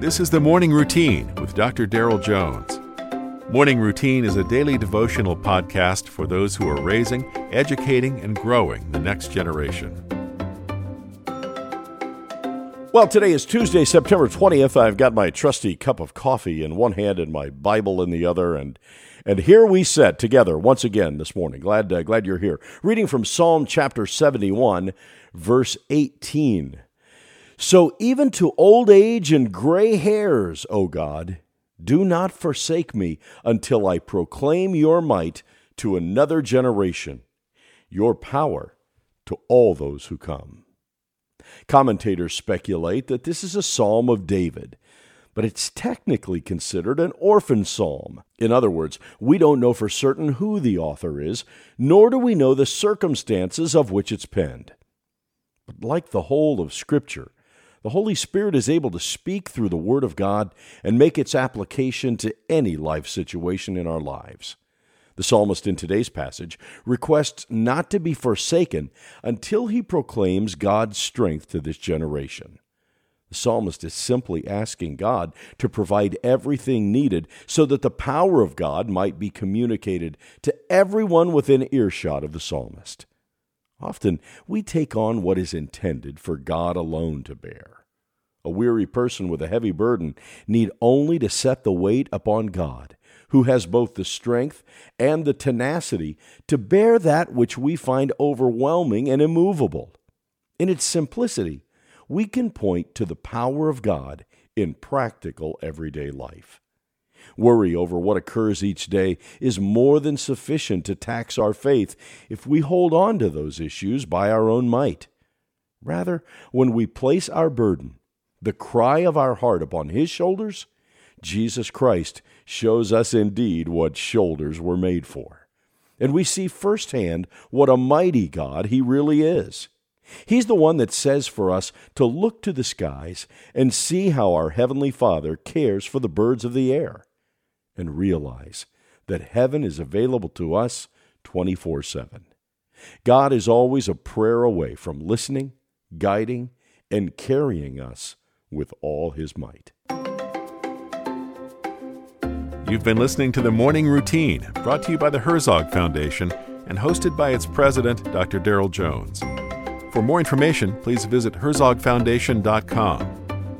This is the Morning Routine with Dr. Daryl Jones. Morning Routine is a daily devotional podcast for those who are raising, educating, and growing the next generation. Well, today is Tuesday, September 20th. I've got my trusty cup of coffee in one hand and my Bible in the other, and and here we sit together once again this morning. Glad uh, glad you're here. Reading from Psalm chapter 71, verse 18. So even to old age and gray hairs, O God, do not forsake me until I proclaim your might to another generation, your power to all those who come. Commentators speculate that this is a psalm of David, but it's technically considered an orphan psalm. In other words, we don't know for certain who the author is, nor do we know the circumstances of which it's penned. But like the whole of Scripture, the Holy Spirit is able to speak through the Word of God and make its application to any life situation in our lives. The psalmist in today's passage requests not to be forsaken until he proclaims God's strength to this generation. The psalmist is simply asking God to provide everything needed so that the power of God might be communicated to everyone within earshot of the psalmist. Often we take on what is intended for God alone to bear. A weary person with a heavy burden need only to set the weight upon God, who has both the strength and the tenacity to bear that which we find overwhelming and immovable. In its simplicity, we can point to the power of God in practical everyday life. Worry over what occurs each day is more than sufficient to tax our faith if we hold on to those issues by our own might. Rather, when we place our burden, the cry of our heart upon His shoulders, Jesus Christ shows us indeed what shoulders were made for. And we see firsthand what a mighty God He really is. He's the one that says for us to look to the skies and see how our Heavenly Father cares for the birds of the air and realize that heaven is available to us 24 7. God is always a prayer away from listening, guiding, and carrying us with all his might. You've been listening to the Morning Routine, brought to you by the Herzog Foundation and hosted by its president, Dr. Daryl Jones. For more information, please visit herzogfoundation.com.